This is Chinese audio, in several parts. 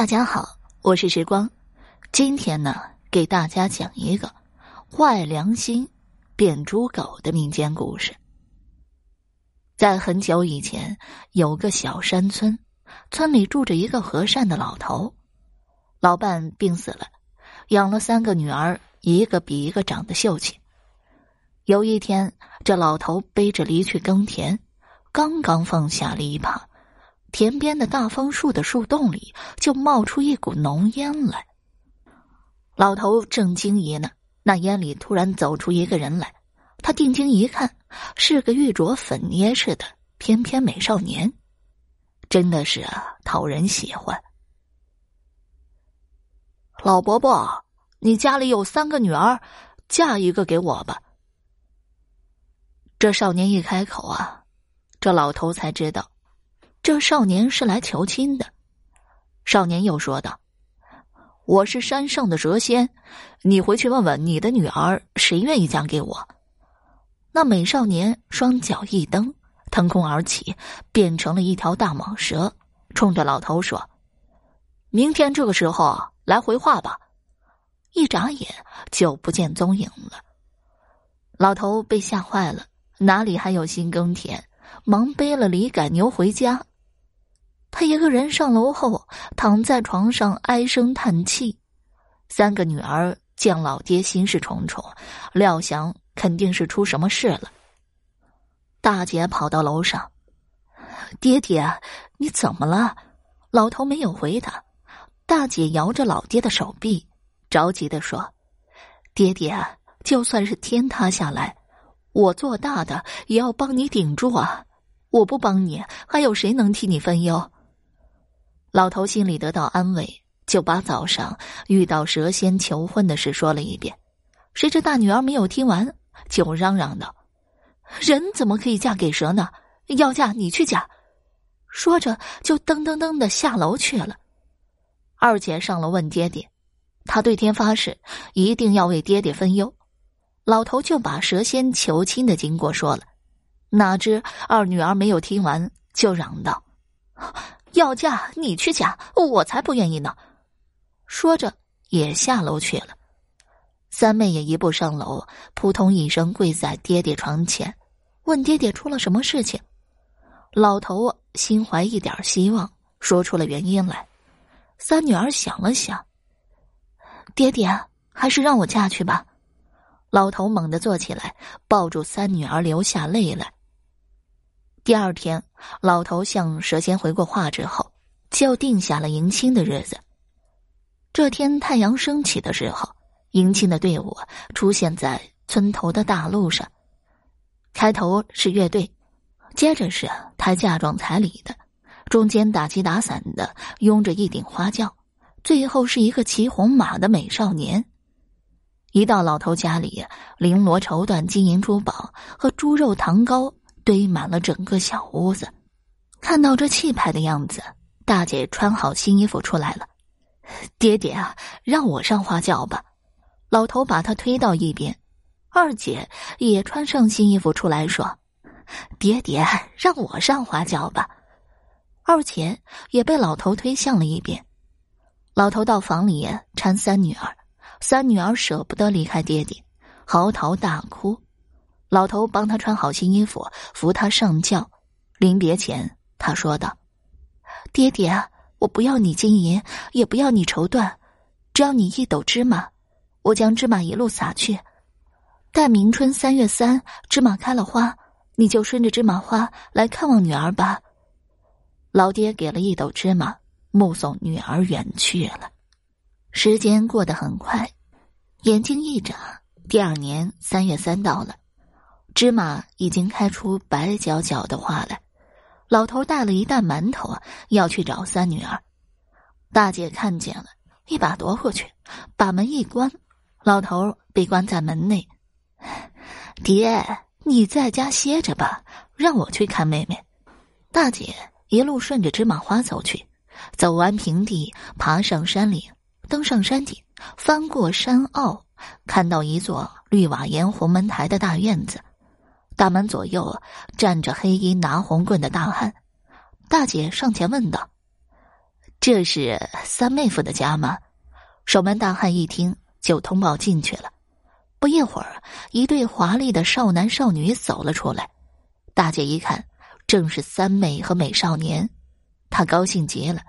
大家好，我是时光。今天呢，给大家讲一个坏良心变猪狗的民间故事。在很久以前，有个小山村，村里住着一个和善的老头。老伴病死了，养了三个女儿，一个比一个长得秀气。有一天，这老头背着犁去耕田，刚刚放下犁耙。田边的大枫树的树洞里就冒出一股浓烟来。老头正惊疑呢，那烟里突然走出一个人来。他定睛一看，是个玉镯粉捏似的翩翩美少年，真的是啊，讨人喜欢。老伯伯，你家里有三个女儿，嫁一个给我吧。这少年一开口啊，这老头才知道。这少年是来求亲的。少年又说道：“我是山上的蛇仙，你回去问问你的女儿，谁愿意嫁给我？”那美少年双脚一蹬，腾空而起，变成了一条大蟒蛇，冲着老头说：“明天这个时候来回话吧。”一眨眼就不见踪影了。老头被吓坏了，哪里还有心耕田？忙背了犁赶牛回家。他一个人上楼后，躺在床上唉声叹气。三个女儿见老爹心事重重，料想肯定是出什么事了。大姐跑到楼上：“爹爹，你怎么了？”老头没有回答。大姐摇着老爹的手臂，着急的说：“爹爹，就算是天塌下来，我做大的也要帮你顶住啊！我不帮你，还有谁能替你分忧？”老头心里得到安慰，就把早上遇到蛇仙求婚的事说了一遍。谁知大女儿没有听完，就嚷嚷道：“人怎么可以嫁给蛇呢？要嫁你去嫁！”说着就噔噔噔的下楼去了。二姐上楼问爹爹，他对天发誓，一定要为爹爹分忧。老头就把蛇仙求亲的经过说了。哪知二女儿没有听完，就嚷道。要嫁你去嫁，我才不愿意呢。说着也下楼去了。三妹也一步上楼，扑通一声跪在爹爹床前，问爹爹出了什么事情。老头心怀一点希望，说出了原因来。三女儿想了想，爹爹还是让我嫁去吧。老头猛地坐起来，抱住三女儿，流下泪来。第二天，老头向蛇仙回过话之后，就定下了迎亲的日子。这天太阳升起的时候，迎亲的队伍出现在村头的大路上。开头是乐队，接着是抬嫁妆彩礼的，中间打旗打伞的拥着一顶花轿，最后是一个骑红马的美少年。一到老头家里，绫罗绸缎、金银珠宝和猪肉糖糕。堆满了整个小屋子，看到这气派的样子，大姐穿好新衣服出来了。爹爹啊，让我上花轿吧。老头把他推到一边。二姐也穿上新衣服出来，说：“爹爹，让我上花轿吧。”二姐也被老头推向了一边。老头到房里搀三女儿，三女儿舍不得离开爹爹，嚎啕大哭。老头帮他穿好新衣服，扶他上轿。临别前，他说道：“爹爹，我不要你金银，也不要你绸缎，只要你一斗芝麻。我将芝麻一路撒去，待明春三月三，芝麻开了花，你就顺着芝麻花来看望女儿吧。”老爹给了一斗芝麻，目送女儿远去了。时间过得很快，眼睛一眨，第二年三月三到了。芝麻已经开出白角角的花来，老头带了一担馒头啊要去找三女儿。大姐看见了，一把夺过去，把门一关，老头被关在门内。爹，你在家歇着吧，让我去看妹妹。大姐一路顺着芝麻花走去，走完平地，爬上山岭，登上山顶，翻过山坳，看到一座绿瓦檐红门台的大院子。大门左右站着黑衣拿红棍的大汉，大姐上前问道：“这是三妹夫的家吗？守门大汉一听，就通报进去了。不一会儿，一对华丽的少男少女走了出来。大姐一看，正是三妹和美少年，她高兴极了。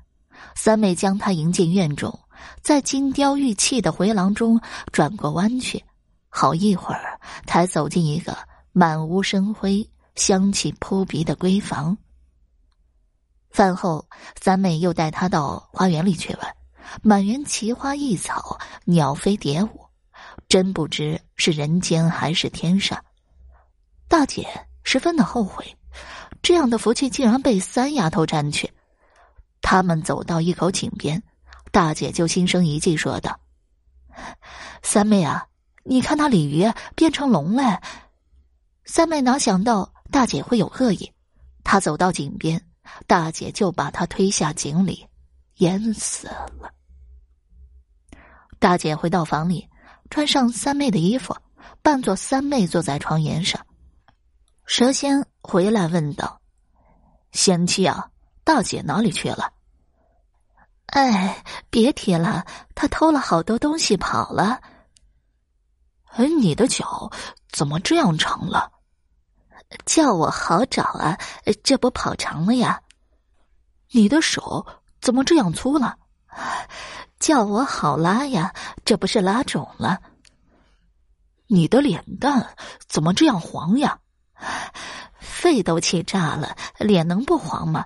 三妹将她迎进院中，在金雕玉砌的回廊中转过弯去，好一会儿才走进一个满屋生辉、香气扑鼻的闺房。饭后，三妹又带他到花园里去玩，满园奇花异草，鸟飞蝶舞，真不知是人间还是天上。大姐十分的后悔，这样的福气竟然被三丫头占去。他们走到一口井边，大姐就心生一计说道：“三妹啊，你看那鲤鱼变成龙了。”三妹哪想到大姐会有恶意，她走到井边。大姐就把她推下井里，淹死了。大姐回到房里，穿上三妹的衣服，扮作三妹坐在床沿上。蛇仙回来问道：“贤妻啊，大姐哪里去了？”“哎，别提了，她偷了好多东西跑了。”“哎，你的脚怎么这样长了？”叫我好找啊，这不跑长了呀？你的手怎么这样粗了？叫我好拉呀，这不是拉肿了？你的脸蛋怎么这样黄呀？肺都气炸了，脸能不黄吗？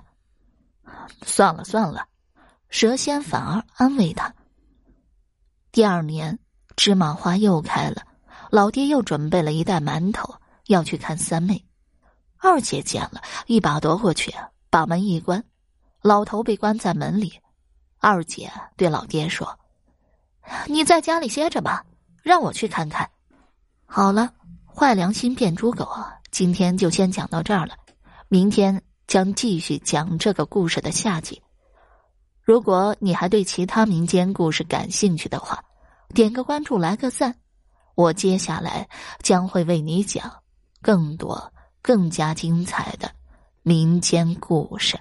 算了算了，蛇仙反而安慰他。第二年，芝麻花又开了，老爹又准备了一袋馒头要去看三妹。二姐见了一把夺过去，把门一关，老头被关在门里。二姐对老爹说：“你在家里歇着吧，让我去看看。”好了，坏良心变猪狗，今天就先讲到这儿了。明天将继续讲这个故事的下集。如果你还对其他民间故事感兴趣的话，点个关注，来个赞，我接下来将会为你讲更多。更加精彩的民间故事。